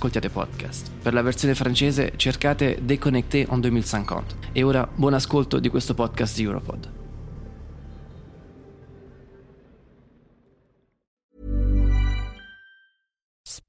ascoltiate podcast. Per la versione francese cercate Déconnecté en 2050. E ora buon ascolto di questo podcast Europod.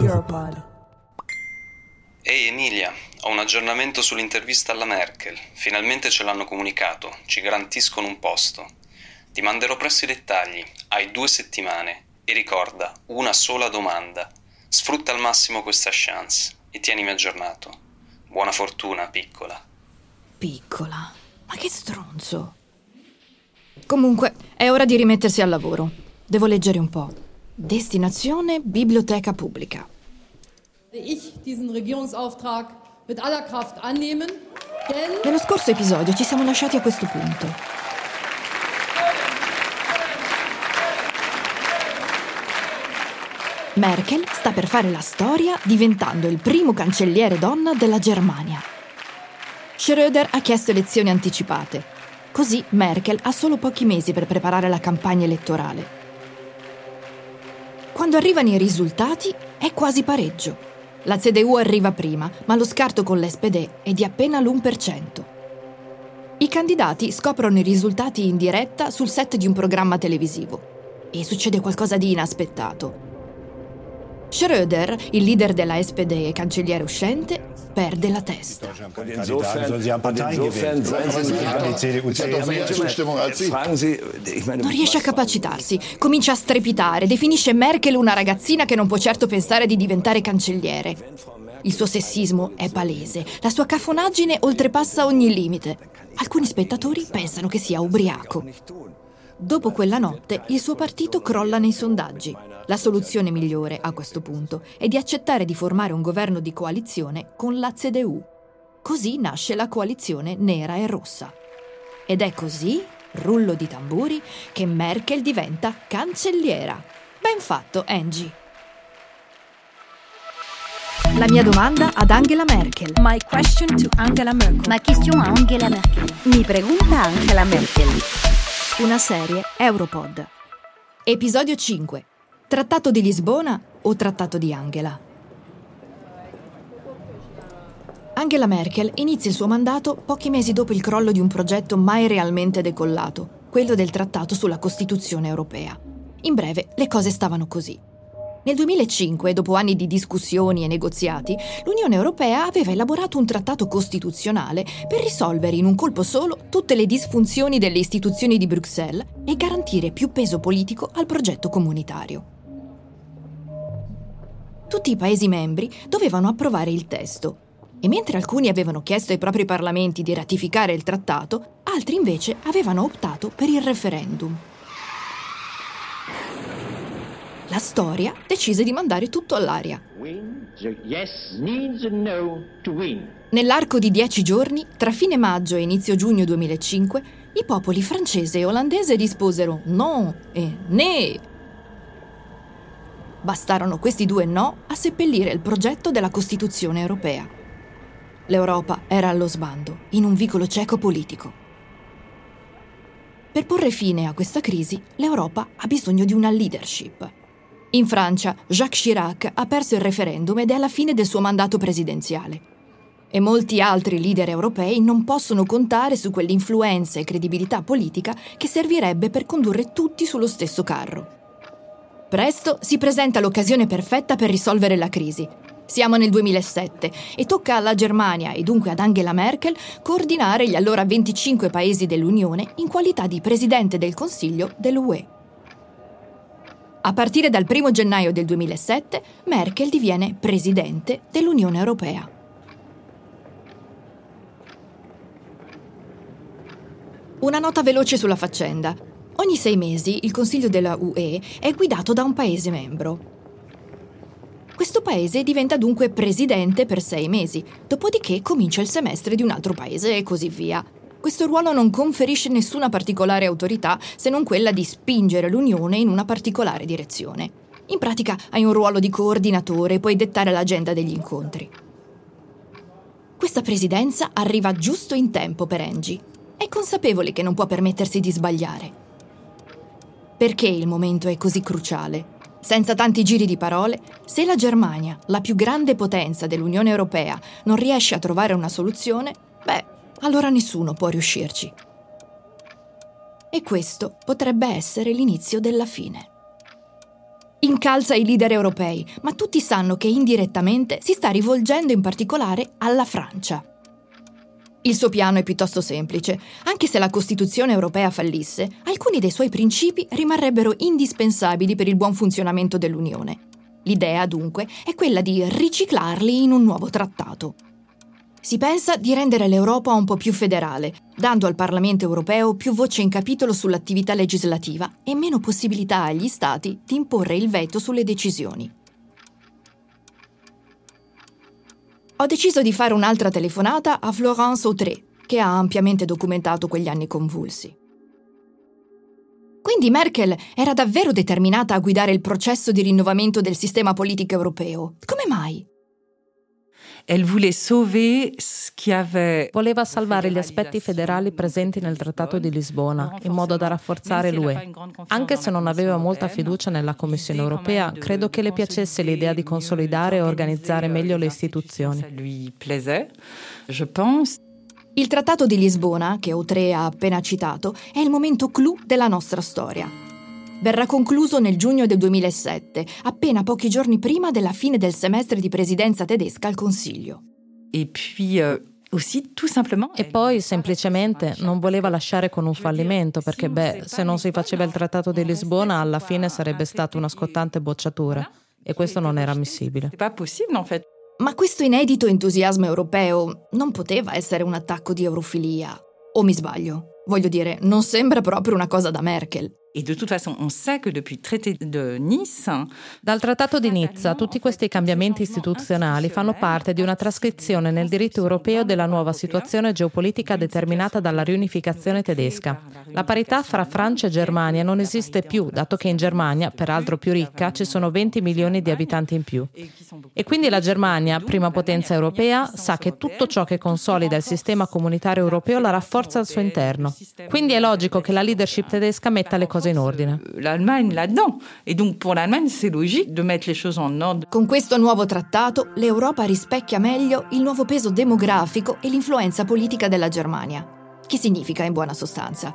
Europod. Ehi Emilia, ho un aggiornamento sull'intervista alla Merkel. Finalmente ce l'hanno comunicato, ci garantiscono un posto. Ti manderò presto i dettagli, hai due settimane. E ricorda, una sola domanda. Sfrutta al massimo questa chance e tienimi aggiornato. Buona fortuna, piccola. Piccola. Ma che stronzo. Comunque, è ora di rimettersi al lavoro. Devo leggere un po'. Destinazione Biblioteca Pubblica. Nello scorso episodio ci siamo lasciati a questo punto. Merkel sta per fare la storia diventando il primo cancelliere donna della Germania. Schröder ha chiesto elezioni anticipate. Così Merkel ha solo pochi mesi per preparare la campagna elettorale. Quando arrivano i risultati è quasi pareggio. La CDU arriva prima, ma lo scarto con l'SPD è di appena l'1%. I candidati scoprono i risultati in diretta sul set di un programma televisivo. E succede qualcosa di inaspettato. Schröder, il leader della SPD e cancelliere uscente, perde la testa. Non riesce a capacitarsi, comincia a strepitare, definisce Merkel una ragazzina che non può certo pensare di diventare cancelliere. Il suo sessismo è palese, la sua cafonaggine oltrepassa ogni limite. Alcuni spettatori pensano che sia ubriaco. Dopo quella notte il suo partito crolla nei sondaggi. La soluzione migliore a questo punto è di accettare di formare un governo di coalizione con la CDU. Così nasce la coalizione nera e rossa. Ed è così, rullo di tamburi, che Merkel diventa cancelliera. Ben fatto, Angie. La mia domanda ad Angela Merkel. My question to Angela Merkel. Ma question a Angela Merkel. Mi pregunta Angela Merkel. Una serie Europod. Episodio 5. Trattato di Lisbona o Trattato di Angela? Angela Merkel inizia il suo mandato pochi mesi dopo il crollo di un progetto mai realmente decollato, quello del Trattato sulla Costituzione europea. In breve, le cose stavano così. Nel 2005, dopo anni di discussioni e negoziati, l'Unione Europea aveva elaborato un trattato costituzionale per risolvere in un colpo solo tutte le disfunzioni delle istituzioni di Bruxelles e garantire più peso politico al progetto comunitario. Tutti i Paesi membri dovevano approvare il testo e mentre alcuni avevano chiesto ai propri parlamenti di ratificare il trattato, altri invece avevano optato per il referendum. La storia decise di mandare tutto all'aria. Nell'arco di dieci giorni, tra fine maggio e inizio giugno 2005, i popoli francese e olandese risposero no e ne. Bastarono questi due no a seppellire il progetto della Costituzione europea. L'Europa era allo sbando, in un vicolo cieco politico. Per porre fine a questa crisi, l'Europa ha bisogno di una leadership. In Francia, Jacques Chirac ha perso il referendum ed è alla fine del suo mandato presidenziale. E molti altri leader europei non possono contare su quell'influenza e credibilità politica che servirebbe per condurre tutti sullo stesso carro. Presto si presenta l'occasione perfetta per risolvere la crisi. Siamo nel 2007 e tocca alla Germania e dunque ad Angela Merkel coordinare gli allora 25 paesi dell'Unione in qualità di Presidente del Consiglio dell'UE. A partire dal 1 gennaio del 2007 Merkel diviene Presidente dell'Unione Europea. Una nota veloce sulla faccenda. Ogni sei mesi il Consiglio della UE è guidato da un Paese membro. Questo paese diventa dunque presidente per sei mesi, dopodiché comincia il semestre di un altro paese e così via. Questo ruolo non conferisce nessuna particolare autorità se non quella di spingere l'Unione in una particolare direzione. In pratica hai un ruolo di coordinatore e puoi dettare l'agenda degli incontri. Questa presidenza arriva giusto in tempo per Angie. È consapevole che non può permettersi di sbagliare. Perché il momento è così cruciale? Senza tanti giri di parole, se la Germania, la più grande potenza dell'Unione Europea, non riesce a trovare una soluzione, beh, allora nessuno può riuscirci. E questo potrebbe essere l'inizio della fine. Incalza i leader europei, ma tutti sanno che indirettamente si sta rivolgendo in particolare alla Francia. Il suo piano è piuttosto semplice. Anche se la Costituzione europea fallisse, alcuni dei suoi principi rimarrebbero indispensabili per il buon funzionamento dell'Unione. L'idea, dunque, è quella di riciclarli in un nuovo trattato. Si pensa di rendere l'Europa un po' più federale, dando al Parlamento europeo più voce in capitolo sull'attività legislativa e meno possibilità agli Stati di imporre il veto sulle decisioni. ho deciso di fare un'altra telefonata a Florence Autré, che ha ampiamente documentato quegli anni convulsi. Quindi Merkel era davvero determinata a guidare il processo di rinnovamento del sistema politico europeo. Come mai? Voleva salvare gli aspetti federali presenti nel Trattato di Lisbona, in modo da rafforzare l'UE. Anche se non aveva molta fiducia nella Commissione europea, credo che le piacesse l'idea di consolidare e organizzare meglio le istituzioni. Il Trattato di Lisbona, che Autré ha appena citato, è il momento clou della nostra storia verrà concluso nel giugno del 2007, appena pochi giorni prima della fine del semestre di presidenza tedesca al Consiglio. E puis, uh... E poi semplicemente non voleva lasciare con un fallimento perché, beh, se non si faceva il trattato di Lisbona, alla fine sarebbe stata una scottante bocciatura e questo non era ammissibile. Ma questo inedito entusiasmo europeo non poteva essere un attacco di eurofilia. O mi sbaglio? Voglio dire, non sembra proprio una cosa da Merkel. Et de toute façon, on sait que depuis traité de Nice, dal trattato di Nizza, tutti questi cambiamenti istituzionali fanno parte di una trascrizione nel diritto europeo della nuova situazione geopolitica determinata dalla riunificazione tedesca. La parità fra Francia e Germania non esiste più, dato che in Germania, peraltro più ricca, ci sono 20 milioni di abitanti in più. E quindi la Germania, prima potenza europea, sa che tutto ciò che consolida il sistema comunitario europeo la rafforza al suo interno. Quindi è logico che la leadership tedesca metta le cose cose in ordine. L'Allemagne là-dedans. Et donc pour l'Allemagne, c'est logique de mettre les choses en ordre. Con questo nuovo trattato, l'Europa rispecchia meglio il nuovo peso demografico e l'influenza politica della Germania. Che significa in buona sostanza?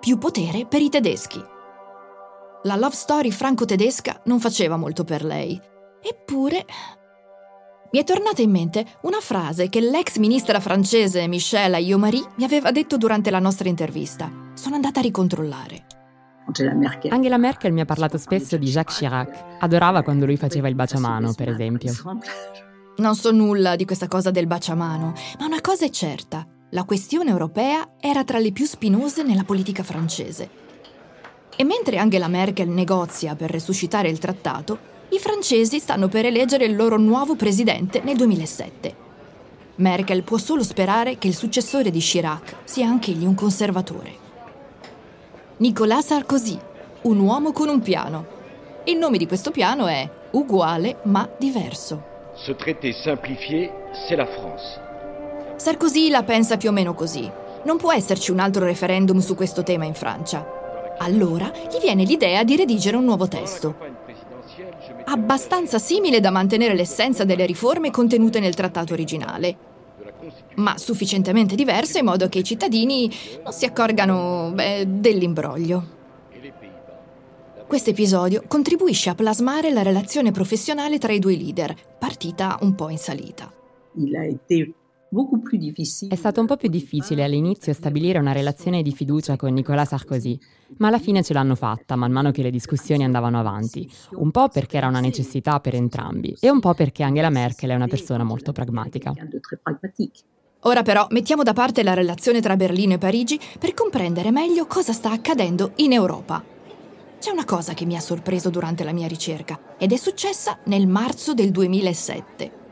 Più potere per i tedeschi. La love story franco-tedesca non faceva molto per lei. Eppure mi è tornata in mente una frase che l'ex ministra francese Michelle Ayomari mi aveva detto durante la nostra intervista. Sono andata a ricontrollare. Angela Merkel. Angela Merkel mi ha parlato spesso di Jacques Chirac. Adorava quando lui faceva il baciamano, per esempio. Non so nulla di questa cosa del baciamano, ma una cosa è certa. La questione europea era tra le più spinose nella politica francese. E mentre Angela Merkel negozia per resuscitare il trattato, i francesi stanno per eleggere il loro nuovo presidente nel 2007. Merkel può solo sperare che il successore di Chirac sia anch'egli un conservatore. Nicolas Sarkozy, un uomo con un piano. Il nome di questo piano è uguale ma diverso. Ce traité simplifié, c'est la France. Sarkozy la pensa più o meno così. Non può esserci un altro referendum su questo tema in Francia. Allora gli viene l'idea di redigere un nuovo testo. Abbastanza simile da mantenere l'essenza delle riforme contenute nel trattato originale, ma sufficientemente diverse in modo che i cittadini non si accorgano beh, dell'imbroglio. Questo episodio contribuisce a plasmare la relazione professionale tra i due leader, partita un po' in salita. È stato un po' più difficile all'inizio stabilire una relazione di fiducia con Nicolas Sarkozy, ma alla fine ce l'hanno fatta man mano che le discussioni andavano avanti, un po' perché era una necessità per entrambi e un po' perché Angela Merkel è una persona molto pragmatica. Ora però mettiamo da parte la relazione tra Berlino e Parigi per comprendere meglio cosa sta accadendo in Europa. C'è una cosa che mi ha sorpreso durante la mia ricerca ed è successa nel marzo del 2007.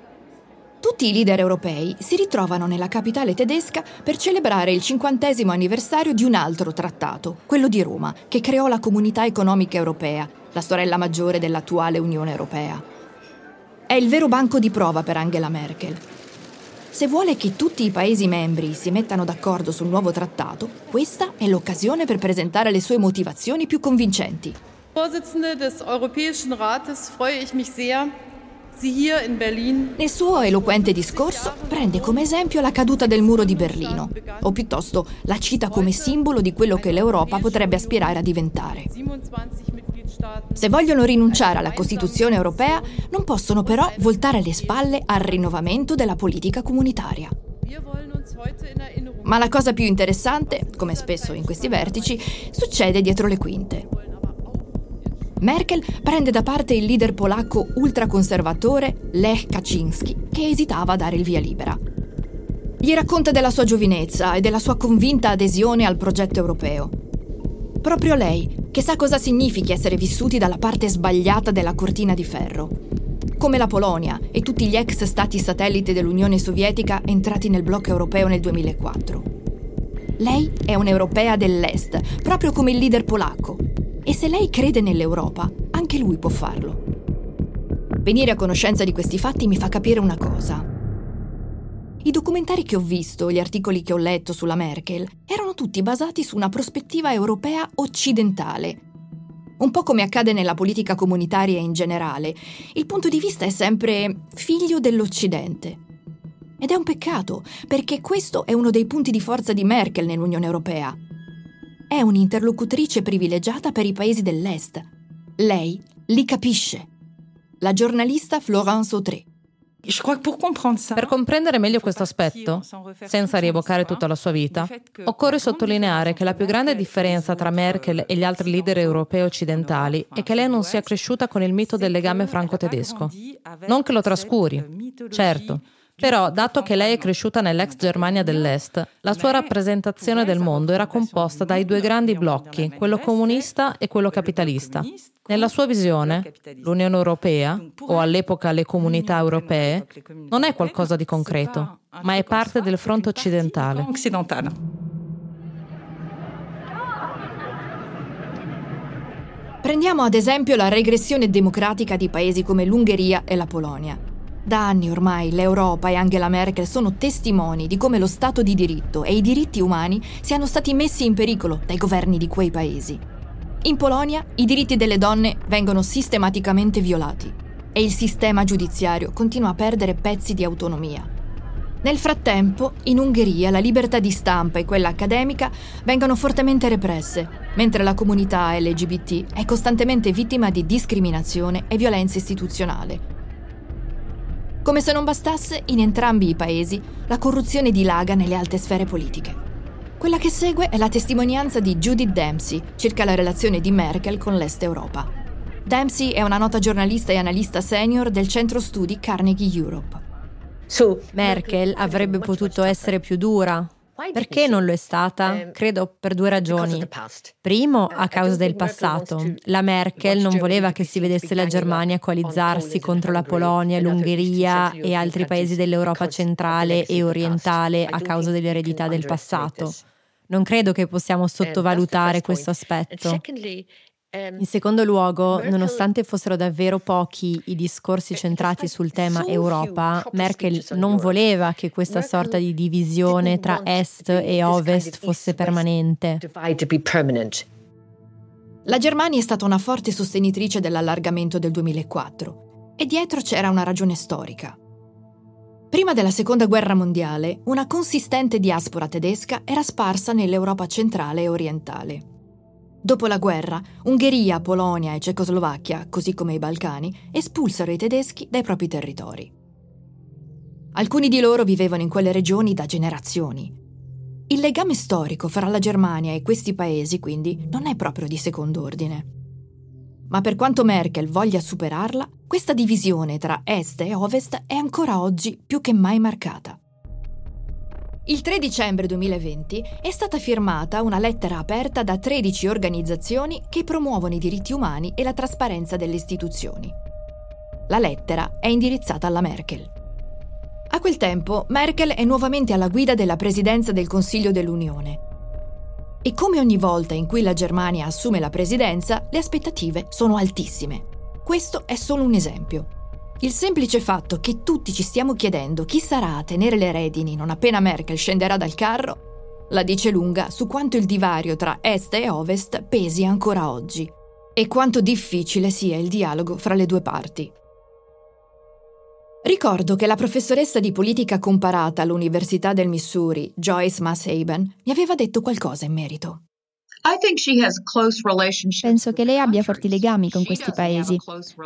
Tutti i leader europei si ritrovano nella capitale tedesca per celebrare il cinquantesimo anniversario di un altro trattato, quello di Roma, che creò la Comunità Economica Europea, la sorella maggiore dell'attuale Unione Europea. È il vero banco di prova per Angela Merkel. Se vuole che tutti i Paesi membri si mettano d'accordo sul nuovo trattato, questa è l'occasione per presentare le sue motivazioni più convincenti. Vorsitzende des Europäischen Rates freue ich mich sehr, nel suo eloquente discorso prende come esempio la caduta del muro di Berlino, o piuttosto la cita come simbolo di quello che l'Europa potrebbe aspirare a diventare. Se vogliono rinunciare alla Costituzione europea, non possono però voltare le spalle al rinnovamento della politica comunitaria. Ma la cosa più interessante, come spesso in questi vertici, succede dietro le quinte. Merkel prende da parte il leader polacco ultraconservatore Lech Kaczynski, che esitava a dare il via libera. Gli racconta della sua giovinezza e della sua convinta adesione al progetto europeo. Proprio lei, che sa cosa significhi essere vissuti dalla parte sbagliata della cortina di ferro. Come la Polonia e tutti gli ex stati satellite dell'Unione Sovietica entrati nel blocco europeo nel 2004. Lei è un'europea dell'Est, proprio come il leader polacco, e se lei crede nell'Europa, anche lui può farlo. Venire a conoscenza di questi fatti mi fa capire una cosa. I documentari che ho visto, gli articoli che ho letto sulla Merkel, erano tutti basati su una prospettiva europea occidentale. Un po' come accade nella politica comunitaria in generale, il punto di vista è sempre figlio dell'Occidente. Ed è un peccato, perché questo è uno dei punti di forza di Merkel nell'Unione Europea. È un'interlocutrice privilegiata per i paesi dell'Est. Lei li capisce. La giornalista Florence Autré. Per comprendere meglio questo aspetto, senza rievocare tutta la sua vita, occorre sottolineare che la più grande differenza tra Merkel e gli altri leader europei occidentali è che lei non sia cresciuta con il mito del legame franco-tedesco. Non che lo trascuri, certo, però, dato che lei è cresciuta nell'ex Germania dell'Est, la sua rappresentazione del mondo era composta dai due grandi blocchi, quello comunista e quello capitalista. Nella sua visione, l'Unione Europea, o all'epoca le comunità europee, non è qualcosa di concreto, ma è parte del fronte occidentale. Prendiamo ad esempio la regressione democratica di paesi come l'Ungheria e la Polonia. Da anni ormai l'Europa e Angela Merkel sono testimoni di come lo Stato di diritto e i diritti umani siano stati messi in pericolo dai governi di quei paesi. In Polonia i diritti delle donne vengono sistematicamente violati e il sistema giudiziario continua a perdere pezzi di autonomia. Nel frattempo, in Ungheria la libertà di stampa e quella accademica vengono fortemente represse, mentre la comunità LGBT è costantemente vittima di discriminazione e violenza istituzionale come se non bastasse, in entrambi i paesi la corruzione dilaga nelle alte sfere politiche. Quella che segue è la testimonianza di Judith Dempsey circa la relazione di Merkel con l'Est Europa. Dempsey è una nota giornalista e analista senior del centro studi Carnegie Europe. Merkel avrebbe potuto essere più dura, perché non lo è stata? Ehm, Credo per due ragioni. Primo, a causa del passato. La Merkel non voleva che si vedesse la Germania coalizzarsi contro la Polonia, l'Ungheria e altri paesi dell'Europa centrale e orientale a causa dell'eredità del passato. Non credo che possiamo sottovalutare questo aspetto. Ehm, In secondo luogo, nonostante fossero davvero pochi i discorsi centrati sul tema Europa, Merkel non voleva che questa sorta di divisione tra Est e Ovest fosse permanente. La Germania è stata una forte sostenitrice dell'allargamento del 2004 e dietro c'era una ragione storica. Prima della Seconda Guerra Mondiale, una consistente diaspora tedesca era sparsa nell'Europa centrale e orientale. Dopo la guerra, Ungheria, Polonia e Cecoslovacchia, così come i Balcani, espulsero i tedeschi dai propri territori. Alcuni di loro vivevano in quelle regioni da generazioni. Il legame storico fra la Germania e questi paesi, quindi, non è proprio di secondo ordine. Ma per quanto Merkel voglia superarla, questa divisione tra Est e Ovest è ancora oggi più che mai marcata. Il 3 dicembre 2020 è stata firmata una lettera aperta da 13 organizzazioni che promuovono i diritti umani e la trasparenza delle istituzioni. La lettera è indirizzata alla Merkel. A quel tempo Merkel è nuovamente alla guida della presidenza del Consiglio dell'Unione. E come ogni volta in cui la Germania assume la presidenza, le aspettative sono altissime. Questo è solo un esempio. Il semplice fatto che tutti ci stiamo chiedendo chi sarà a tenere le redini non appena Merkel scenderà dal carro, la dice lunga su quanto il divario tra est e ovest pesi ancora oggi e quanto difficile sia il dialogo fra le due parti. Ricordo che la professoressa di politica comparata all'Università del Missouri, Joyce Masshaben, mi aveva detto qualcosa in merito. Penso che lei abbia forti legami con questi paesi.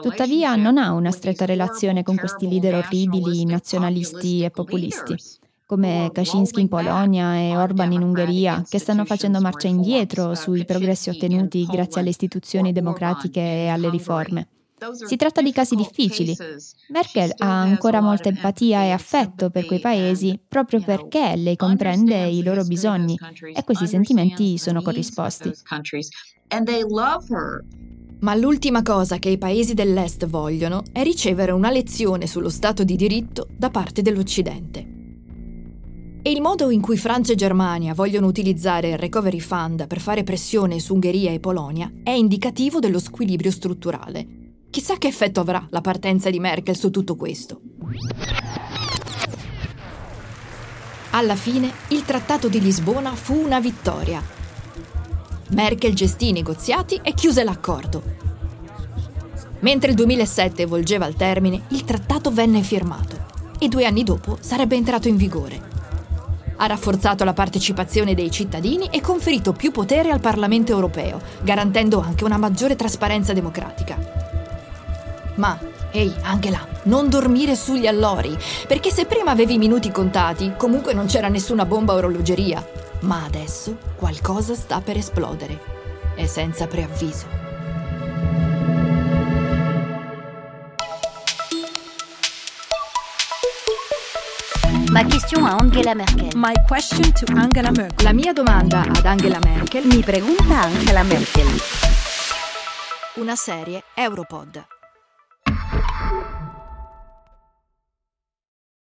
Tuttavia non ha una stretta relazione con questi leader orribili, nazionalisti e populisti, come Kaczynski in Polonia e Orban in Ungheria, che stanno facendo marcia indietro sui progressi ottenuti grazie alle istituzioni democratiche e alle riforme. Si tratta di casi difficili. Merkel ha ancora molta empatia e affetto per quei paesi proprio perché lei comprende i loro bisogni e questi sentimenti sono corrisposti. Ma l'ultima cosa che i paesi dell'Est vogliono è ricevere una lezione sullo Stato di diritto da parte dell'Occidente. E il modo in cui Francia e Germania vogliono utilizzare il Recovery Fund per fare pressione su Ungheria e Polonia è indicativo dello squilibrio strutturale Chissà che effetto avrà la partenza di Merkel su tutto questo. Alla fine, il Trattato di Lisbona fu una vittoria. Merkel gestì i negoziati e chiuse l'accordo. Mentre il 2007 volgeva al termine, il trattato venne firmato e due anni dopo sarebbe entrato in vigore. Ha rafforzato la partecipazione dei cittadini e conferito più potere al Parlamento europeo, garantendo anche una maggiore trasparenza democratica. Ma, ehi, Angela, non dormire sugli allori, perché se prima avevi i minuti contati, comunque non c'era nessuna bomba orologeria. Ma adesso qualcosa sta per esplodere. E senza preavviso. Ma question a Angela Merkel. My question to Angela Merkel. La mia domanda ad Angela Merkel. Mi pregunta Angela Merkel. Una serie Europod.